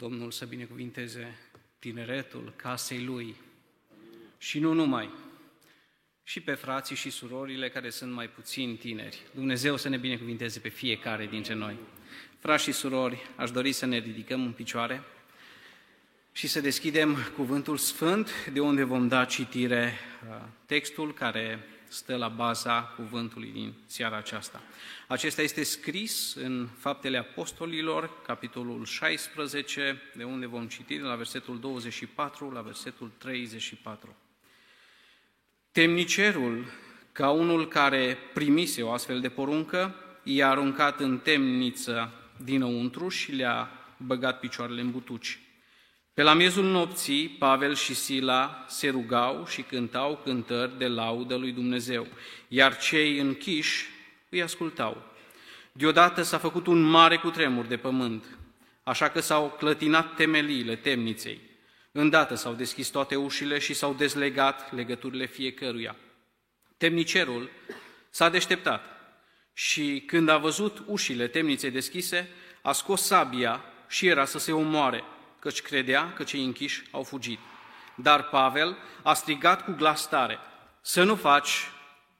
Domnul să binecuvinteze tineretul casei lui și nu numai, și pe frații și surorile care sunt mai puțin tineri. Dumnezeu să ne binecuvinteze pe fiecare dintre noi. Frați și surori, aș dori să ne ridicăm în picioare și să deschidem Cuvântul Sfânt, de unde vom da citire uh, textul care stă la baza cuvântului din seara aceasta. Acesta este scris în Faptele Apostolilor, capitolul 16, de unde vom citi de la versetul 24 la versetul 34. Temnicerul, ca unul care primise o astfel de poruncă, i-a aruncat în temniță dinăuntru și le-a băgat picioarele în butuci. Pe la miezul nopții, Pavel și Sila se rugau și cântau cântări de laudă lui Dumnezeu, iar cei închiși îi ascultau. Deodată s-a făcut un mare cutremur de pământ, așa că s-au clătinat temeliile temniței. Îndată s-au deschis toate ușile și s-au dezlegat legăturile fiecăruia. Temnicerul s-a deșteptat și când a văzut ușile temniței deschise, a scos sabia și era să se omoare, căci credea că cei închiși au fugit. Dar Pavel a strigat cu glas tare, să nu faci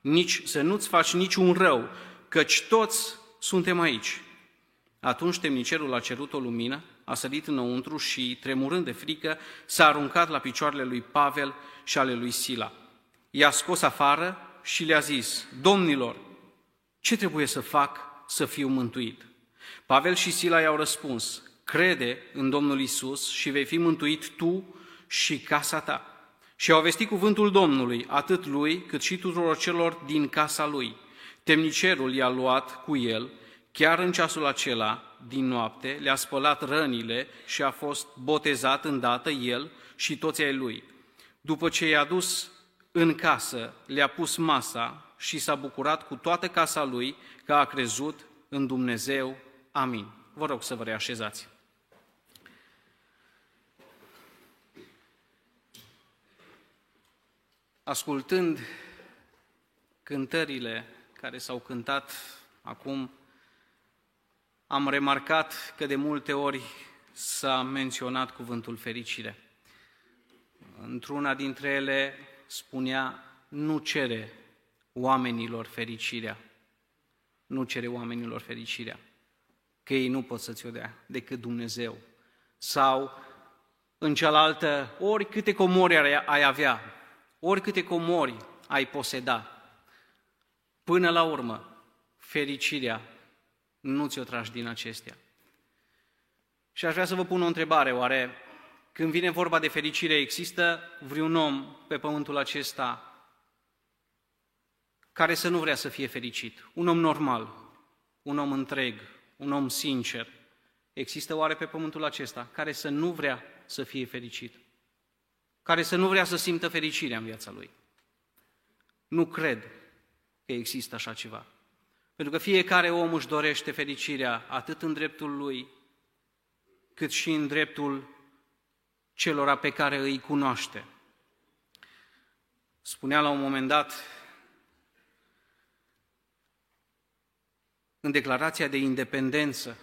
nici, să nu-ți faci niciun rău, căci toți suntem aici. Atunci temnicerul a cerut o lumină, a sărit înăuntru și, tremurând de frică, s-a aruncat la picioarele lui Pavel și ale lui Sila. I-a scos afară și le-a zis, Domnilor, ce trebuie să fac să fiu mântuit? Pavel și Sila i-au răspuns, crede în Domnul Isus și vei fi mântuit tu și casa ta. Și au vestit cuvântul Domnului, atât lui, cât și tuturor celor din casa lui. Temnicerul i-a luat cu el, chiar în ceasul acela, din noapte, le-a spălat rănile și a fost botezat îndată el și toți ai lui. După ce i-a dus în casă, le-a pus masa și s-a bucurat cu toată casa lui că a crezut în Dumnezeu. Amin. Vă rog să vă reașezați. Ascultând cântările care s-au cântat acum, am remarcat că de multe ori s-a menționat cuvântul fericire. Într-una dintre ele spunea, nu cere oamenilor fericirea, nu cere oamenilor fericirea, că ei nu pot să-ți o dea decât Dumnezeu. Sau în cealaltă, ori câte comori ai avea, ori câte comori ai poseda, Până la urmă, fericirea nu ți-o tragi din acestea. Și aș vrea să vă pun o întrebare, oare când vine vorba de fericire, există vreun om pe pământul acesta care să nu vrea să fie fericit? Un om normal, un om întreg, un om sincer. Există oare pe pământul acesta care să nu vrea să fie fericit? Care să nu vrea să simtă fericirea în viața lui? Nu cred că există așa ceva. Pentru că fiecare om își dorește fericirea atât în dreptul lui, cât și în dreptul celora pe care îi cunoaște. Spunea la un moment dat, în declarația de independență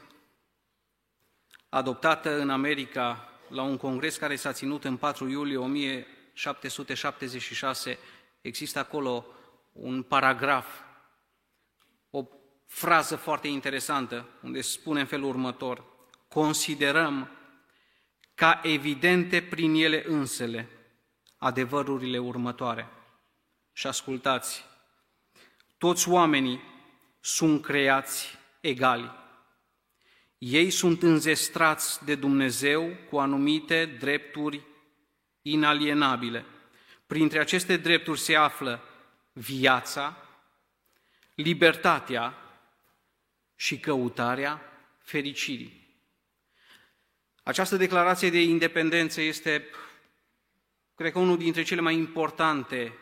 adoptată în America la un congres care s-a ținut în 4 iulie 1776, există acolo un paragraf, o frază foarte interesantă, unde spune în felul următor, considerăm ca evidente prin ele însele adevărurile următoare. Și ascultați, toți oamenii sunt creați egali. Ei sunt înzestrați de Dumnezeu cu anumite drepturi inalienabile. Printre aceste drepturi se află viața, libertatea și căutarea fericirii. Această declarație de independență este, cred că, unul dintre cele mai importante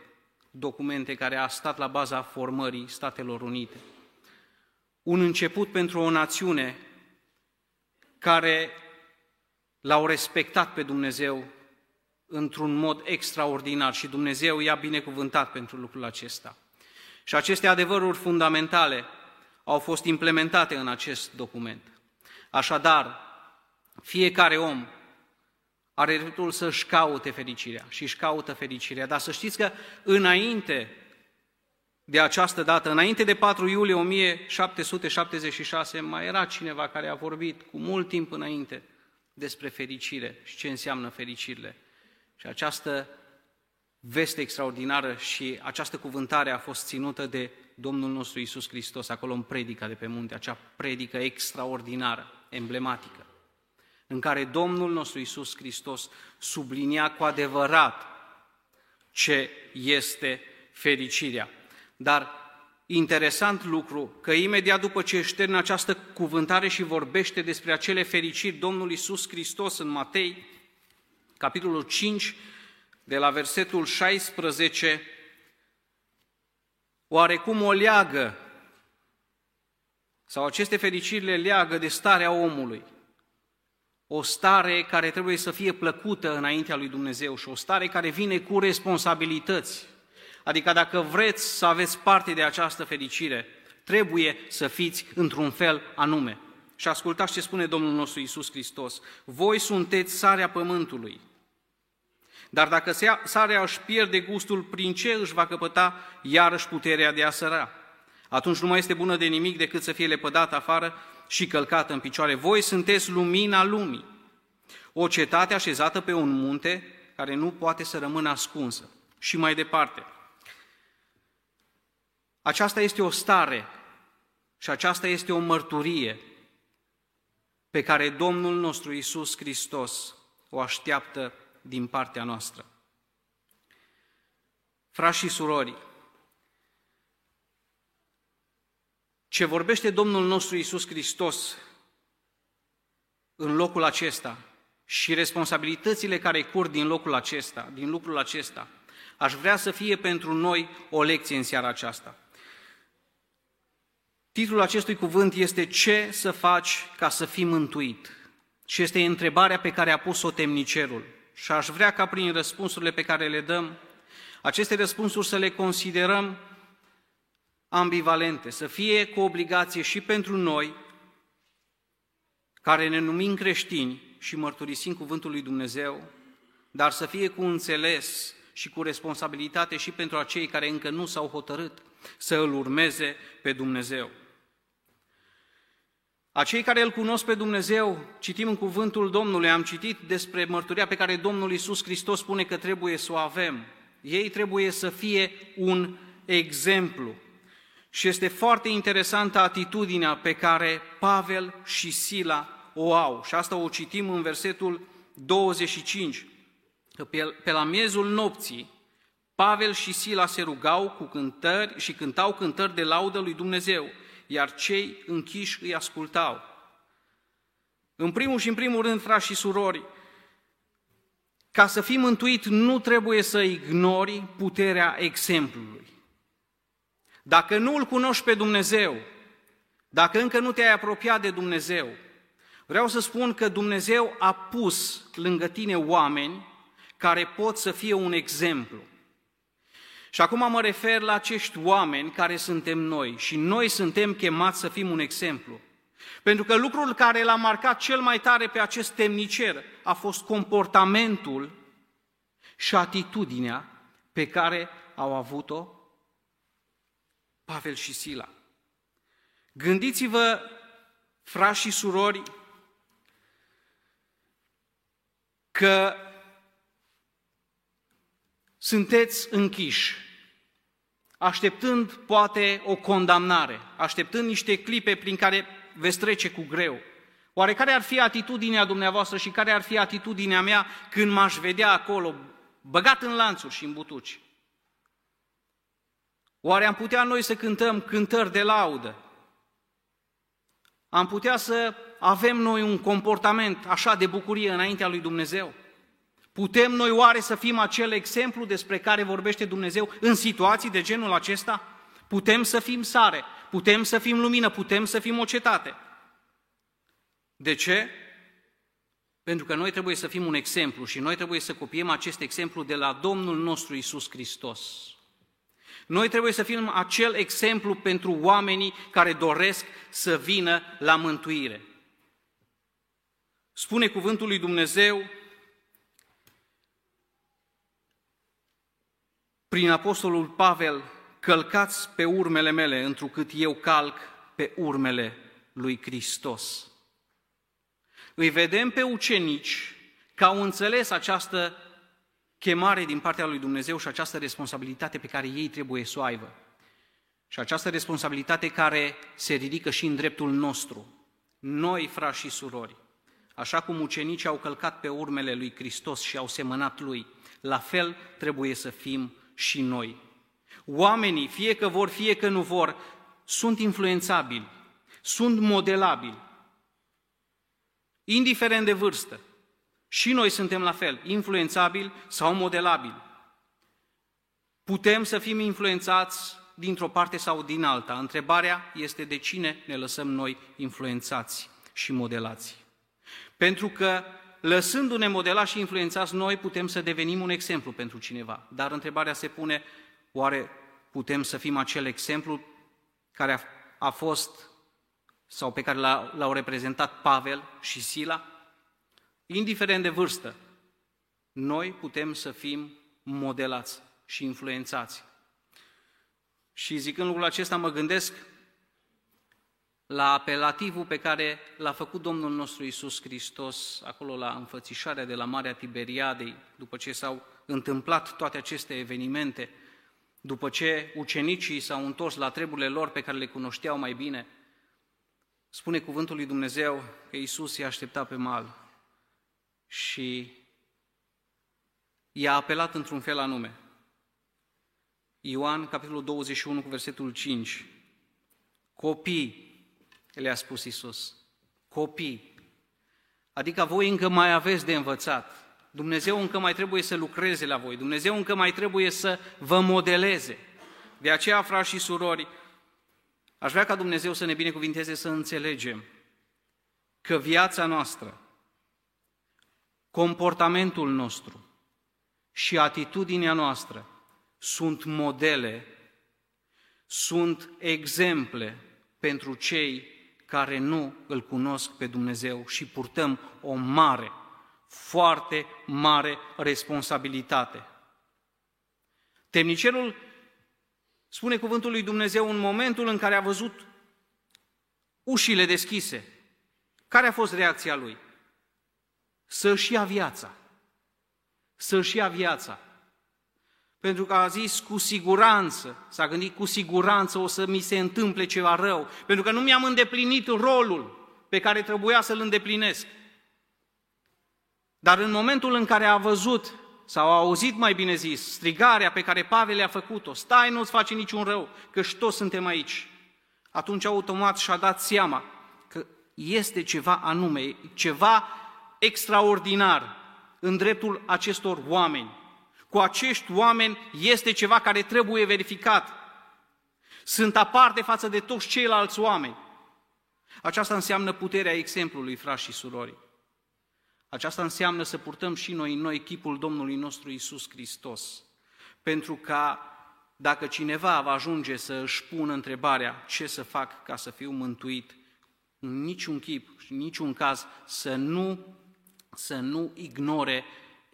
documente care a stat la baza formării Statelor Unite. Un început pentru o națiune care l-au respectat pe Dumnezeu într-un mod extraordinar și Dumnezeu i-a binecuvântat pentru lucrul acesta. Și aceste adevăruri fundamentale au fost implementate în acest document. Așadar, Fiecare om are dreptul să-și caute fericirea și își caută fericirea. Dar să știți că înainte de această dată, înainte de 4 iulie 1776, mai era cineva care a vorbit cu mult timp înainte despre fericire și ce înseamnă fericirile. Și această veste extraordinară și această cuvântare a fost ținută de Domnul nostru Isus Hristos acolo în predica de pe munte, acea predică extraordinară, emblematică, în care Domnul nostru Isus Hristos sublinia cu adevărat ce este fericirea. Dar interesant lucru că imediat după ce în această cuvântare și vorbește despre acele fericiri, Domnul Isus Hristos în Matei, capitolul 5, de la versetul 16, oarecum o leagă, sau aceste fericiri le leagă de starea omului. O stare care trebuie să fie plăcută înaintea lui Dumnezeu și o stare care vine cu responsabilități. Adică dacă vreți să aveți parte de această fericire, trebuie să fiți într-un fel anume. Și ascultați ce spune Domnul nostru Isus Hristos. Voi sunteți sarea pământului. Dar dacă sarea își pierde gustul, prin ce își va căpăta iarăși puterea de a săra? Atunci nu mai este bună de nimic decât să fie lepădată afară și călcată în picioare. Voi sunteți lumina lumii. O cetate așezată pe un munte care nu poate să rămână ascunsă. Și mai departe. Aceasta este o stare și aceasta este o mărturie pe care Domnul nostru Isus Hristos o așteaptă din partea noastră. Frați și surori, ce vorbește Domnul nostru Isus Hristos în locul acesta și responsabilitățile care cur din locul acesta, din lucrul acesta, aș vrea să fie pentru noi o lecție în seara aceasta. Titlul acestui cuvânt este Ce să faci ca să fii mântuit? Și este întrebarea pe care a pus-o temnicerul. Și aș vrea ca prin răspunsurile pe care le dăm, aceste răspunsuri să le considerăm ambivalente, să fie cu obligație și pentru noi, care ne numim creștini și mărturisim cuvântul lui Dumnezeu, dar să fie cu înțeles și cu responsabilitate și pentru acei care încă nu s-au hotărât să îl urmeze pe Dumnezeu. Acei care îl cunosc pe Dumnezeu, citim în cuvântul Domnului, am citit despre mărturia pe care Domnul Iisus Hristos spune că trebuie să o avem. Ei trebuie să fie un exemplu. Și este foarte interesantă atitudinea pe care Pavel și Sila o au. Și asta o citim în versetul 25. Că pe, pe la miezul nopții, Pavel și Sila se rugau cu cântări și cântau cântări de laudă lui Dumnezeu iar cei închiși îi ascultau. În primul și în primul rând, frați și surori, ca să fii mântuit, nu trebuie să ignori puterea exemplului. Dacă nu îl cunoști pe Dumnezeu, dacă încă nu te-ai apropiat de Dumnezeu, vreau să spun că Dumnezeu a pus lângă tine oameni care pot să fie un exemplu. Și acum mă refer la acești oameni care suntem noi și noi suntem chemați să fim un exemplu. Pentru că lucrul care l-a marcat cel mai tare pe acest temnicer a fost comportamentul și atitudinea pe care au avut-o Pavel și Sila. Gândiți-vă, frați și surori, că sunteți închiși așteptând poate o condamnare, așteptând niște clipe prin care veți trece cu greu. Oare care ar fi atitudinea dumneavoastră și care ar fi atitudinea mea când m-aș vedea acolo, băgat în lanțuri și în butuci? Oare am putea noi să cântăm cântări de laudă? Am putea să avem noi un comportament așa de bucurie înaintea lui Dumnezeu? Putem noi oare să fim acel exemplu despre care vorbește Dumnezeu în situații de genul acesta? Putem să fim sare, putem să fim lumină, putem să fim o cetate. De ce? Pentru că noi trebuie să fim un exemplu și noi trebuie să copiem acest exemplu de la Domnul nostru Isus Hristos. Noi trebuie să fim acel exemplu pentru oamenii care doresc să vină la mântuire. Spune cuvântul lui Dumnezeu prin apostolul Pavel, călcați pe urmele mele, întrucât eu calc pe urmele lui Hristos. Îi vedem pe ucenici că au înțeles această chemare din partea lui Dumnezeu și această responsabilitate pe care ei trebuie să o aibă. Și această responsabilitate care se ridică și în dreptul nostru. Noi, frați și surori, așa cum ucenicii au călcat pe urmele lui Hristos și au semănat lui, la fel trebuie să fim și noi. Oamenii, fie că vor, fie că nu vor, sunt influențabili, sunt modelabili, indiferent de vârstă. Și noi suntem la fel, influențabili sau modelabili. Putem să fim influențați dintr-o parte sau din alta. Întrebarea este de cine ne lăsăm noi influențați și modelați. Pentru că lăsându-ne modelați și influențați noi, putem să devenim un exemplu pentru cineva. Dar întrebarea se pune, oare putem să fim acel exemplu care a, a fost sau pe care l-au reprezentat Pavel și Sila? Indiferent de vârstă, noi putem să fim modelați și influențați. Și zicând lucrul acesta, mă gândesc la apelativul pe care l-a făcut Domnul nostru Isus Hristos acolo la înfățișarea de la Marea Tiberiadei, după ce s-au întâmplat toate aceste evenimente, după ce ucenicii s-au întors la treburile lor pe care le cunoșteau mai bine, spune cuvântul lui Dumnezeu că Isus i-a așteptat pe mal și i-a apelat într-un fel anume. Ioan, capitolul 21, cu versetul 5. Copii, le-a spus Isus, copii, adică voi încă mai aveți de învățat. Dumnezeu încă mai trebuie să lucreze la voi, Dumnezeu încă mai trebuie să vă modeleze. De aceea, frați și surori, aș vrea ca Dumnezeu să ne binecuvinteze să înțelegem că viața noastră, comportamentul nostru și atitudinea noastră sunt modele, sunt exemple pentru cei care nu îl cunosc pe Dumnezeu și purtăm o mare, foarte mare responsabilitate. Temnicerul spune cuvântul lui Dumnezeu în momentul în care a văzut ușile deschise. Care a fost reacția lui? Să-și ia viața. Să-și ia viața. Pentru că a zis cu siguranță, s-a gândit cu siguranță o să mi se întâmple ceva rău, pentru că nu mi-am îndeplinit rolul pe care trebuia să-l îndeplinesc. Dar în momentul în care a văzut, sau a auzit mai bine zis, strigarea pe care Pavel a făcut-o, stai, nu-ți face niciun rău, că și toți suntem aici, atunci automat și-a dat seama că este ceva anume, ceva extraordinar în dreptul acestor oameni cu acești oameni este ceva care trebuie verificat. Sunt aparte față de toți ceilalți oameni. Aceasta înseamnă puterea exemplului, frați și surori. Aceasta înseamnă să purtăm și noi în noi chipul Domnului nostru Isus Hristos. Pentru ca dacă cineva va ajunge să își pună întrebarea ce să fac ca să fiu mântuit, în niciun chip și în niciun caz să nu, să nu ignore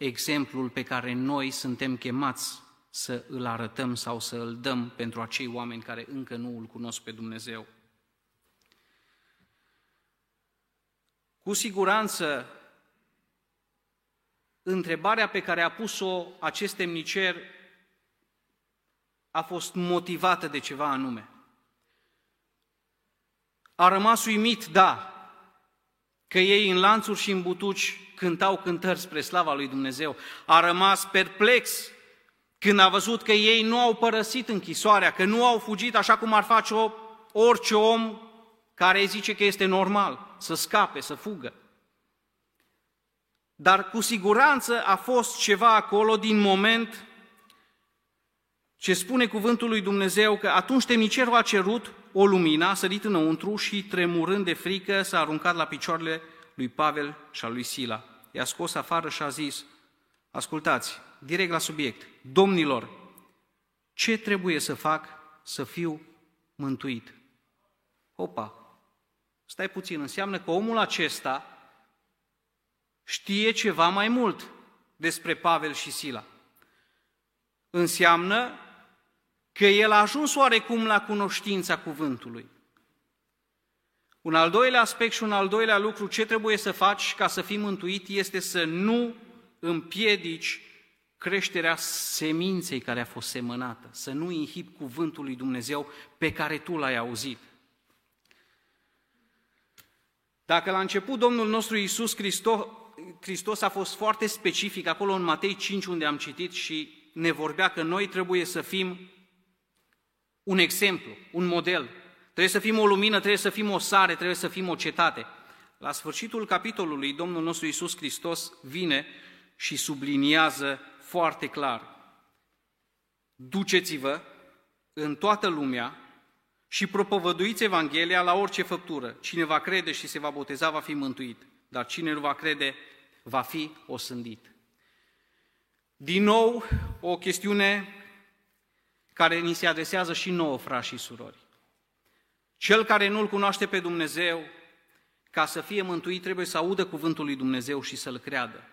exemplul pe care noi suntem chemați să îl arătăm sau să îl dăm pentru acei oameni care încă nu îl cunosc pe Dumnezeu. Cu siguranță, întrebarea pe care a pus-o acest temnicer a fost motivată de ceva anume. A rămas uimit, da, că ei în lanțuri și în butuci cântau cântări spre slava lui Dumnezeu. A rămas perplex când a văzut că ei nu au părăsit închisoarea, că nu au fugit așa cum ar face orice om care zice că este normal să scape, să fugă. Dar cu siguranță a fost ceva acolo din moment ce spune cuvântul lui Dumnezeu că atunci temnicerul a cerut o lumină, a sărit înăuntru și tremurând de frică s-a aruncat la picioarele lui Pavel și a lui Sila i-a scos afară și a zis, ascultați, direct la subiect, domnilor, ce trebuie să fac să fiu mântuit? Opa, stai puțin, înseamnă că omul acesta știe ceva mai mult despre Pavel și Sila. Înseamnă că el a ajuns oarecum la cunoștința cuvântului. Un al doilea aspect și un al doilea lucru, ce trebuie să faci ca să fii mântuit, este să nu împiedici creșterea seminței care a fost semănată, să nu inhib cuvântul lui Dumnezeu pe care tu l-ai auzit. Dacă la început Domnul nostru Iisus Hristos, Hristos a fost foarte specific acolo în Matei 5 unde am citit și ne vorbea că noi trebuie să fim un exemplu, un model. Trebuie să fim o lumină, trebuie să fim o sare, trebuie să fim o cetate. La sfârșitul capitolului, Domnul nostru Iisus Hristos vine și subliniază foarte clar. Duceți-vă în toată lumea și propovăduiți Evanghelia la orice făptură. Cine va crede și se va boteza va fi mântuit, dar cine nu va crede va fi osândit. Din nou, o chestiune care ni se adresează și nouă, frați și surori. Cel care nu-L cunoaște pe Dumnezeu, ca să fie mântuit, trebuie să audă cuvântul lui Dumnezeu și să-L creadă.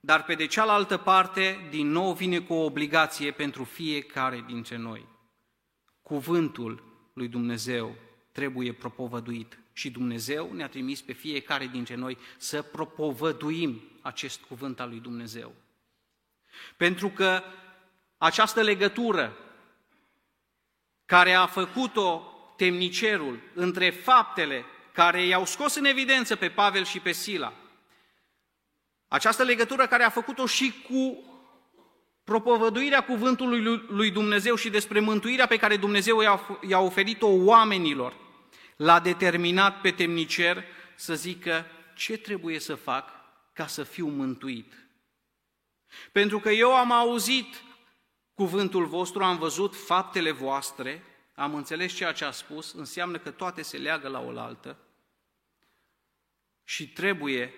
Dar pe de cealaltă parte, din nou vine cu o obligație pentru fiecare dintre noi. Cuvântul lui Dumnezeu trebuie propovăduit și Dumnezeu ne-a trimis pe fiecare dintre noi să propovăduim acest cuvânt al lui Dumnezeu. Pentru că această legătură care a făcut-o temnicerul între faptele care i-au scos în evidență pe Pavel și pe Sila, această legătură care a făcut-o și cu propovăduirea cuvântului lui Dumnezeu și despre mântuirea pe care Dumnezeu i-a oferit-o oamenilor, l-a determinat pe temnicer să zică ce trebuie să fac ca să fiu mântuit. Pentru că eu am auzit cuvântul vostru, am văzut faptele voastre, am înțeles ceea ce a spus, înseamnă că toate se leagă la oaltă și trebuie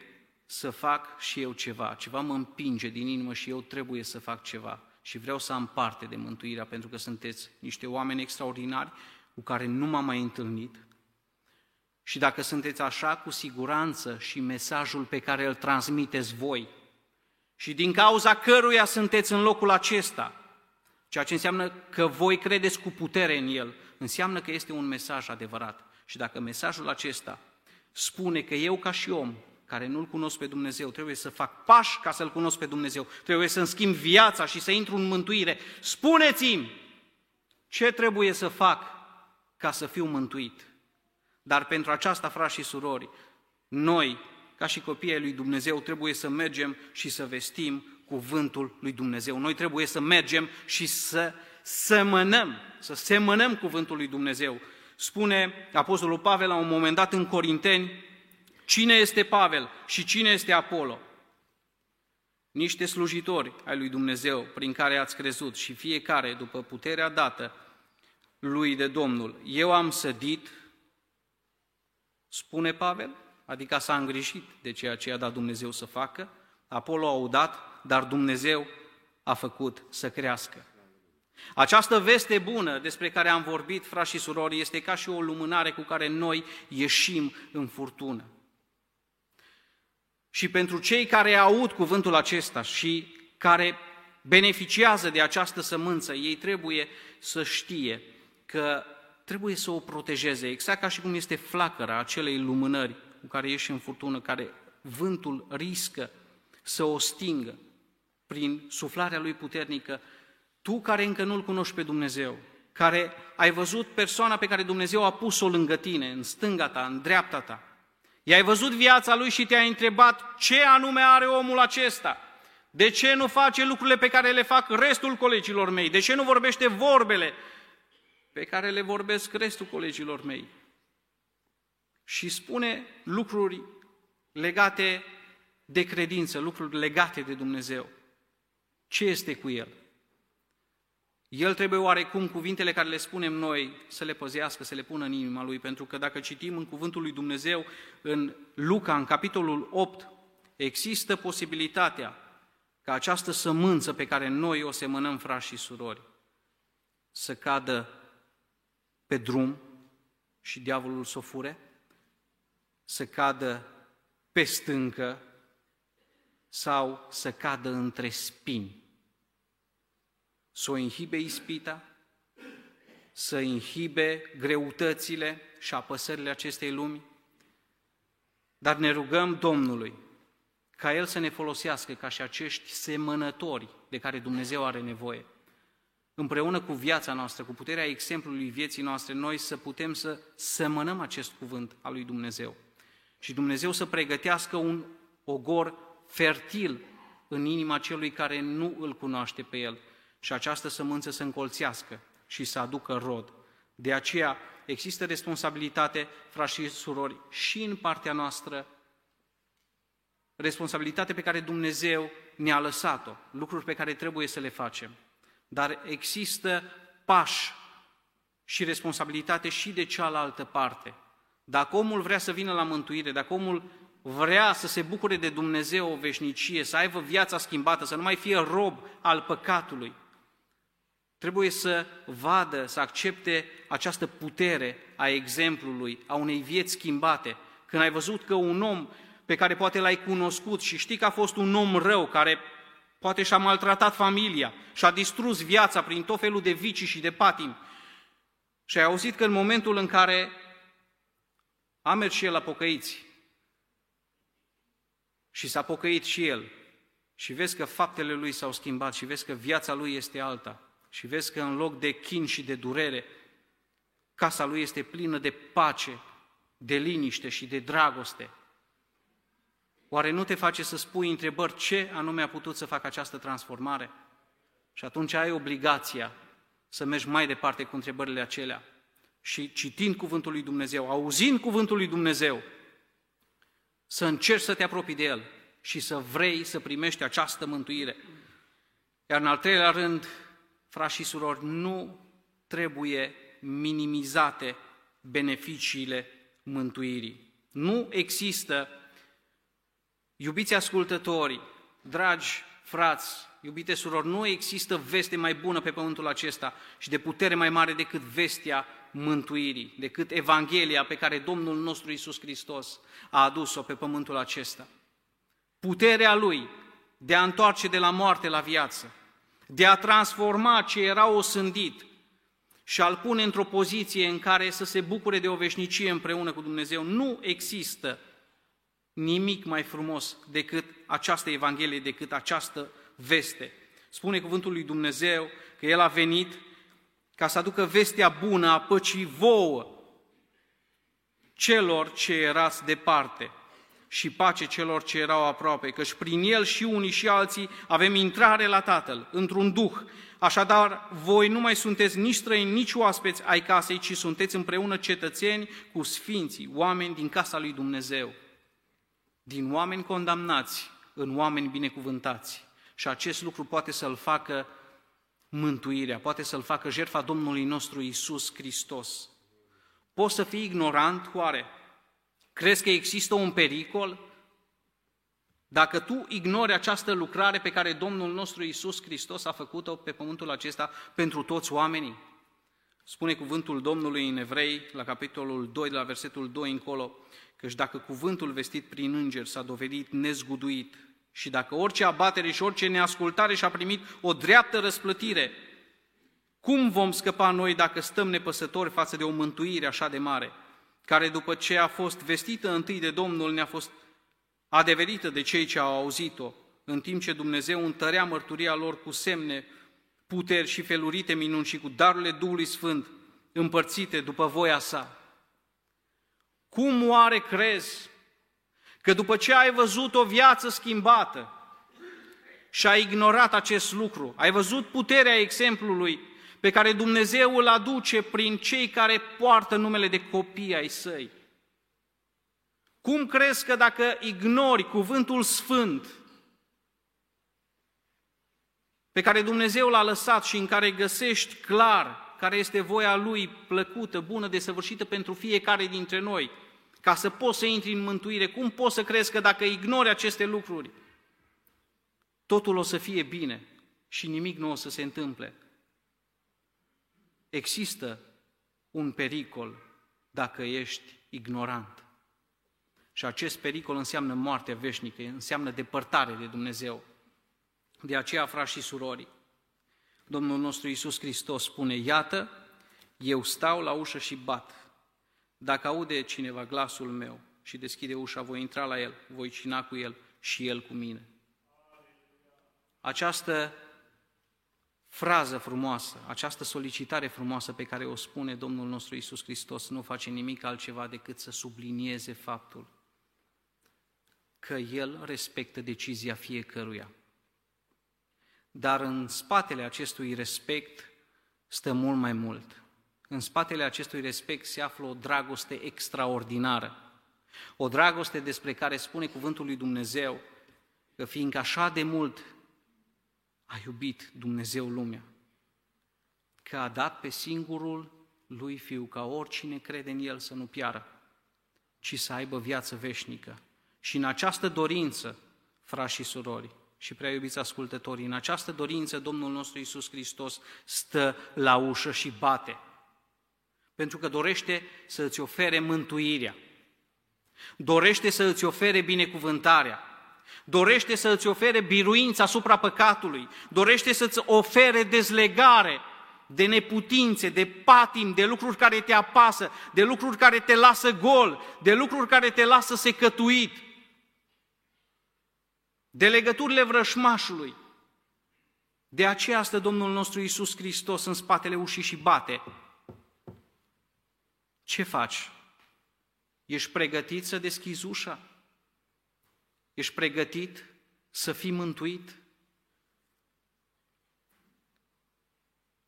să fac și eu ceva. Ceva mă împinge din inimă și eu trebuie să fac ceva. Și vreau să am parte de mântuirea, pentru că sunteți niște oameni extraordinari cu care nu m-am mai întâlnit. Și dacă sunteți așa, cu siguranță și mesajul pe care îl transmiteți voi, și din cauza căruia sunteți în locul acesta, ceea ce înseamnă că voi credeți cu putere în el, înseamnă că este un mesaj adevărat. Și dacă mesajul acesta spune că eu ca și om care nu-L cunosc pe Dumnezeu, trebuie să fac pași ca să-L cunosc pe Dumnezeu, trebuie să-mi schimb viața și să intru în mântuire. Spuneți-mi ce trebuie să fac ca să fiu mântuit. Dar pentru aceasta, frați și surori, noi, ca și copiii lui Dumnezeu, trebuie să mergem și să vestim cuvântul lui Dumnezeu. Noi trebuie să mergem și să semănăm, să semănăm cuvântul lui Dumnezeu. Spune Apostolul Pavel la un moment dat în Corinteni, Cine este Pavel și cine este Apollo? Niște slujitori ai lui Dumnezeu prin care ați crezut și fiecare după puterea dată lui de Domnul. Eu am sădit, spune Pavel, adică s-a îngrijit de ceea ce i-a dat Dumnezeu să facă, Apollo a udat, dar Dumnezeu a făcut să crească. Această veste bună despre care am vorbit, frați și surori, este ca și o lumânare cu care noi ieșim în furtună. Și pentru cei care aud cuvântul acesta și care beneficiază de această sămânță, ei trebuie să știe că trebuie să o protejeze, exact ca și cum este flacăra acelei lumânări cu care ieși în furtună, care vântul riscă să o stingă prin suflarea lui puternică. Tu care încă nu-L cunoști pe Dumnezeu, care ai văzut persoana pe care Dumnezeu a pus-o lângă tine, în stânga ta, în dreapta ta, I-ai văzut viața lui și te-ai întrebat ce anume are omul acesta. De ce nu face lucrurile pe care le fac restul colegilor mei? De ce nu vorbește vorbele pe care le vorbesc restul colegilor mei? Și spune lucruri legate de credință, lucruri legate de Dumnezeu. Ce este cu el? El trebuie oarecum cuvintele care le spunem noi să le păzească, să le pună în inima lui, pentru că dacă citim în cuvântul lui Dumnezeu, în Luca, în capitolul 8, există posibilitatea ca această sămânță pe care noi o semănăm, frați și surori, să cadă pe drum și diavolul să o fure, să cadă pe stâncă sau să cadă între spini. Să o inhibe ispita, să inhibe greutățile și apăsările acestei lumi, dar ne rugăm Domnului ca El să ne folosească ca și acești semănători de care Dumnezeu are nevoie. Împreună cu viața noastră, cu puterea exemplului vieții noastre, noi să putem să semănăm acest cuvânt al lui Dumnezeu. Și Dumnezeu să pregătească un ogor fertil în inima celui care nu îl cunoaște pe El și această sămânță să încolțească și să aducă rod. De aceea există responsabilitate, frați și surori, și în partea noastră, responsabilitate pe care Dumnezeu ne-a lăsat-o, lucruri pe care trebuie să le facem. Dar există pași și responsabilitate și de cealaltă parte. Dacă omul vrea să vină la mântuire, dacă omul vrea să se bucure de Dumnezeu o veșnicie, să aibă viața schimbată, să nu mai fie rob al păcatului, trebuie să vadă, să accepte această putere a exemplului, a unei vieți schimbate. Când ai văzut că un om pe care poate l-ai cunoscut și știi că a fost un om rău, care poate și-a maltratat familia, și-a distrus viața prin tot felul de vicii și de patim, și ai auzit că în momentul în care a mers și el la pocăiți și s-a pocăit și el și vezi că faptele lui s-au schimbat și vezi că viața lui este alta și vezi că în loc de chin și de durere, casa lui este plină de pace, de liniște și de dragoste. Oare nu te face să spui întrebări ce anume a putut să facă această transformare? Și atunci ai obligația să mergi mai departe cu întrebările acelea și citind Cuvântul lui Dumnezeu, auzind Cuvântul lui Dumnezeu, să încerci să te apropii de El și să vrei să primești această mântuire. Iar în al treilea rând, frați și surori, nu trebuie minimizate beneficiile mântuirii. Nu există, iubiți ascultătorii, dragi frați, iubite surori, nu există veste mai bună pe pământul acesta și de putere mai mare decât vestea mântuirii, decât Evanghelia pe care Domnul nostru Isus Hristos a adus-o pe pământul acesta. Puterea Lui de a întoarce de la moarte la viață, de a transforma ce era osândit și a-l pune într-o poziție în care să se bucure de o veșnicie împreună cu Dumnezeu. Nu există nimic mai frumos decât această Evanghelie, decât această veste. Spune cuvântul lui Dumnezeu că El a venit ca să aducă vestea bună a păcii vouă celor ce erați departe și pace celor ce erau aproape, căci prin el și unii și alții avem intrare la Tatăl, într-un duh. Așadar, voi nu mai sunteți nici străini, nici oaspeți ai casei, ci sunteți împreună cetățeni cu sfinții, oameni din casa lui Dumnezeu, din oameni condamnați în oameni binecuvântați. Și acest lucru poate să-l facă mântuirea, poate să-l facă jertfa Domnului nostru Isus Hristos. Poți să fii ignorant, oare? Crezi că există un pericol? Dacă tu ignori această lucrare pe care Domnul nostru Isus Hristos a făcut-o pe pământul acesta pentru toți oamenii, spune cuvântul Domnului în Evrei, la capitolul 2, de la versetul 2 încolo, căci dacă cuvântul vestit prin înger s-a dovedit nezguduit și dacă orice abatere și orice neascultare și-a primit o dreaptă răsplătire, cum vom scăpa noi dacă stăm nepăsători față de o mântuire așa de mare? care după ce a fost vestită întâi de Domnul, ne-a fost adeverită de cei ce au auzit-o, în timp ce Dumnezeu întărea mărturia lor cu semne, puteri și felurite minuni și cu darurile Duhului Sfânt împărțite după voia sa. Cum oare crezi că după ce ai văzut o viață schimbată și ai ignorat acest lucru, ai văzut puterea exemplului pe care Dumnezeu îl aduce prin cei care poartă numele de copii ai săi. Cum crezi că dacă ignori cuvântul sfânt pe care Dumnezeu l-a lăsat și în care găsești clar care este voia Lui plăcută, bună, desăvârșită pentru fiecare dintre noi, ca să poți să intri în mântuire, cum poți să crezi că dacă ignori aceste lucruri, totul o să fie bine și nimic nu o să se întâmple? Există un pericol dacă ești ignorant. Și acest pericol înseamnă moartea veșnică, înseamnă depărtare de Dumnezeu. De aceea, frați și surori, Domnul nostru Iisus Hristos spune, iată, eu stau la ușă și bat. Dacă aude cineva glasul meu și deschide ușa, voi intra la el, voi cina cu el și el cu mine. Această frază frumoasă, această solicitare frumoasă pe care o spune Domnul nostru Isus Hristos nu face nimic altceva decât să sublinieze faptul că El respectă decizia fiecăruia. Dar în spatele acestui respect stă mult mai mult. În spatele acestui respect se află o dragoste extraordinară. O dragoste despre care spune cuvântul lui Dumnezeu că fiindcă așa de mult a iubit Dumnezeu lumea, că a dat pe singurul lui Fiu, ca oricine crede în El să nu piară, ci să aibă viață veșnică. Și în această dorință, frați și surori, și prea iubiți ascultătorii, în această dorință Domnul nostru Iisus Hristos stă la ușă și bate. Pentru că dorește să îți ofere mântuirea. Dorește să îți ofere binecuvântarea. Dorește să îți ofere biruința asupra păcatului. Dorește să îți ofere dezlegare de neputințe, de patim, de lucruri care te apasă, de lucruri care te lasă gol, de lucruri care te lasă secătuit de legăturile vrășmașului. De aceea stă Domnul nostru Iisus Hristos în spatele ușii și bate. Ce faci? Ești pregătit să deschizi ușa? Ești pregătit să fii mântuit?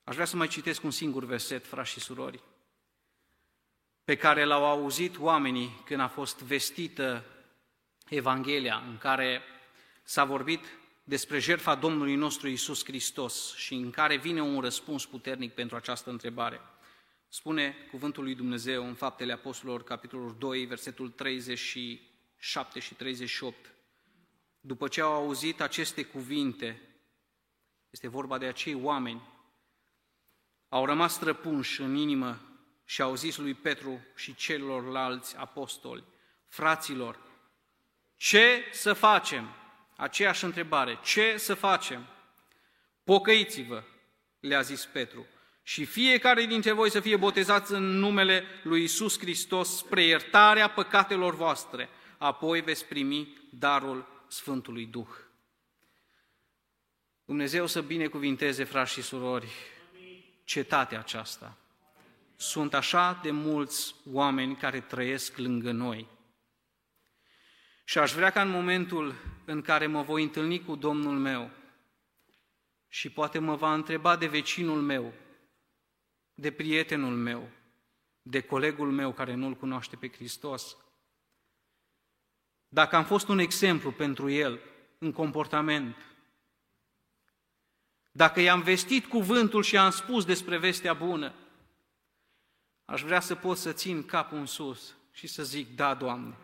Aș vrea să mai citesc un singur verset, frați și surori, pe care l-au auzit oamenii când a fost vestită Evanghelia, în care s-a vorbit despre jertfa Domnului nostru Isus Hristos și în care vine un răspuns puternic pentru această întrebare. Spune cuvântul lui Dumnezeu în Faptele Apostolilor, capitolul 2, versetul 37 și 38. După ce au auzit aceste cuvinte, este vorba de acei oameni, au rămas străpunși în inimă și au zis lui Petru și celorlalți apostoli, fraților, ce să facem? aceeași întrebare, ce să facem? Pocăiți-vă, le-a zis Petru, și fiecare dintre voi să fie botezați în numele lui Isus Hristos spre iertarea păcatelor voastre, apoi veți primi darul Sfântului Duh. Dumnezeu să binecuvinteze, frați și surori, cetatea aceasta. Sunt așa de mulți oameni care trăiesc lângă noi. Și aș vrea ca în momentul în care mă voi întâlni cu Domnul meu și poate mă va întreba de vecinul meu, de prietenul meu, de colegul meu care nu-L cunoaște pe Hristos, dacă am fost un exemplu pentru el în comportament, dacă i-am vestit cuvântul și am spus despre vestea bună, aș vrea să pot să țin capul în sus și să zic, da, Doamne,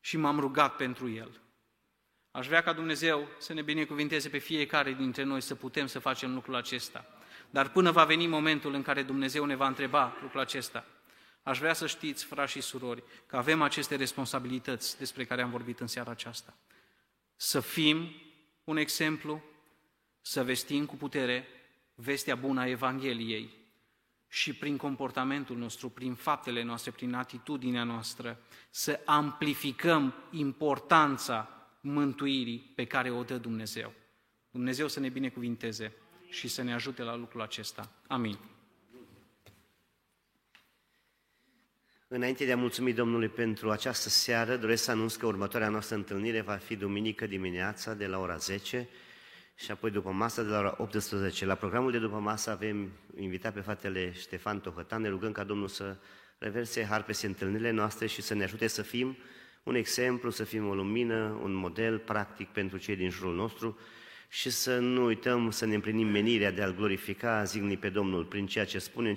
și m-am rugat pentru el. Aș vrea ca Dumnezeu să ne binecuvinteze pe fiecare dintre noi să putem să facem lucrul acesta. Dar până va veni momentul în care Dumnezeu ne va întreba lucrul acesta, aș vrea să știți, frați și surori, că avem aceste responsabilități despre care am vorbit în seara aceasta. Să fim un exemplu, să vestim cu putere vestea bună a Evangheliei și prin comportamentul nostru, prin faptele noastre, prin atitudinea noastră, să amplificăm importanța mântuirii pe care o dă Dumnezeu. Dumnezeu să ne binecuvinteze și să ne ajute la lucrul acesta. Amin. Înainte de a mulțumi Domnului pentru această seară, doresc să anunț că următoarea noastră întâlnire va fi duminică dimineața de la ora 10 și apoi după masă de la ora 18. La programul de după masă avem invitat pe fratele Ștefan Tohătan, ne rugăm ca Domnul să reverse har peste întâlnirile noastre și să ne ajute să fim un exemplu, să fim o lumină, un model practic pentru cei din jurul nostru și să nu uităm să ne împlinim menirea de a-L glorifica zilnic pe Domnul prin ceea ce spunem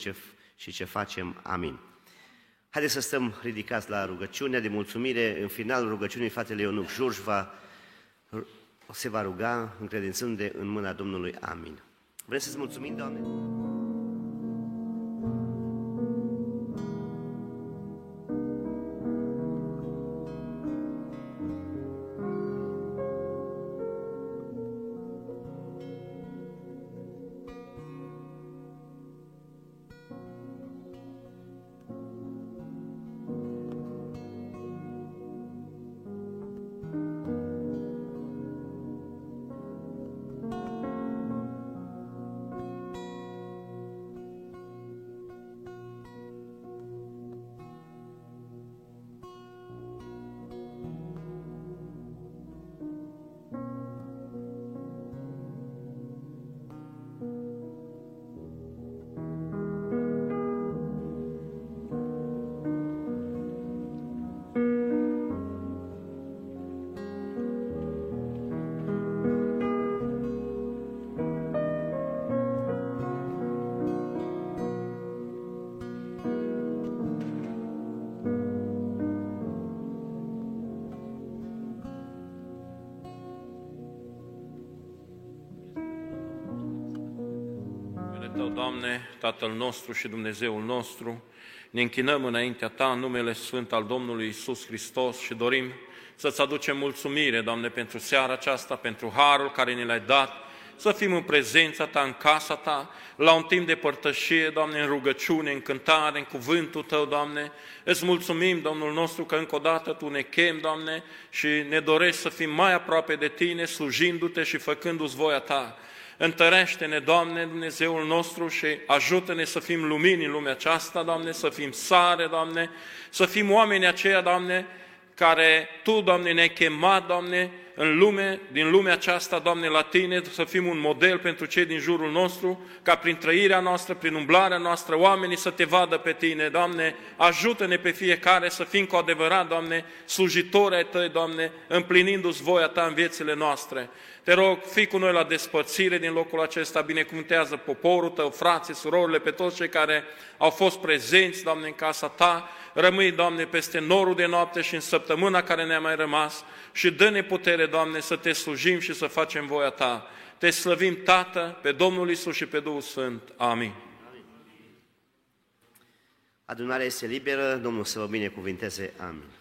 și ce facem. Amin. Haideți să stăm ridicați la rugăciunea de mulțumire. În finalul rugăciunii, fratele Ionuc Jurj va se va ruga încredințându-de în mâna Domnului. Amin. Vrem să-ți mulțumim, Doamne? Doamne, Tatăl nostru și Dumnezeul nostru, ne închinăm înaintea Ta în numele Sfânt al Domnului Isus Hristos și dorim să-ți aducem mulțumire, Doamne, pentru seara aceasta, pentru harul care ne l-ai dat, să fim în prezența Ta, în casa Ta, la un timp de părtășie, Doamne, în rugăciune, în cântare, în cuvântul Tău, Doamne. Îți mulțumim, Domnul nostru, că încă o dată Tu ne chem, Doamne, și ne dorești să fim mai aproape de Tine, slujindu-Te și făcându-ți voia Ta. Întărește-ne, Doamne, Dumnezeul nostru și ajută-ne să fim lumini în lumea aceasta, Doamne, să fim sare, Doamne, să fim oameni aceia, Doamne, care Tu, Doamne, ne-ai chemat, Doamne, în lume, din lumea aceasta, Doamne, la Tine, să fim un model pentru cei din jurul nostru, ca prin trăirea noastră, prin umblarea noastră, oamenii să Te vadă pe Tine, Doamne, ajută-ne pe fiecare să fim cu adevărat, Doamne, slujitori ai Tăi, Doamne, împlinindu-ți voia Ta în viețile noastre. Te rog, fii cu noi la despărțire din locul acesta, binecuvântează poporul Tău, frații, surorile, pe toți cei care au fost prezenți, Doamne, în casa Ta, rămâi, Doamne, peste norul de noapte și în săptămâna care ne-a mai rămas și dă-ne putere, Doamne, să Te slujim și să facem voia Ta. Te slăvim, Tată, pe Domnul Isus și pe Duhul Sfânt. Amin. Adunarea este liberă, Domnul să vă binecuvinteze. Amin.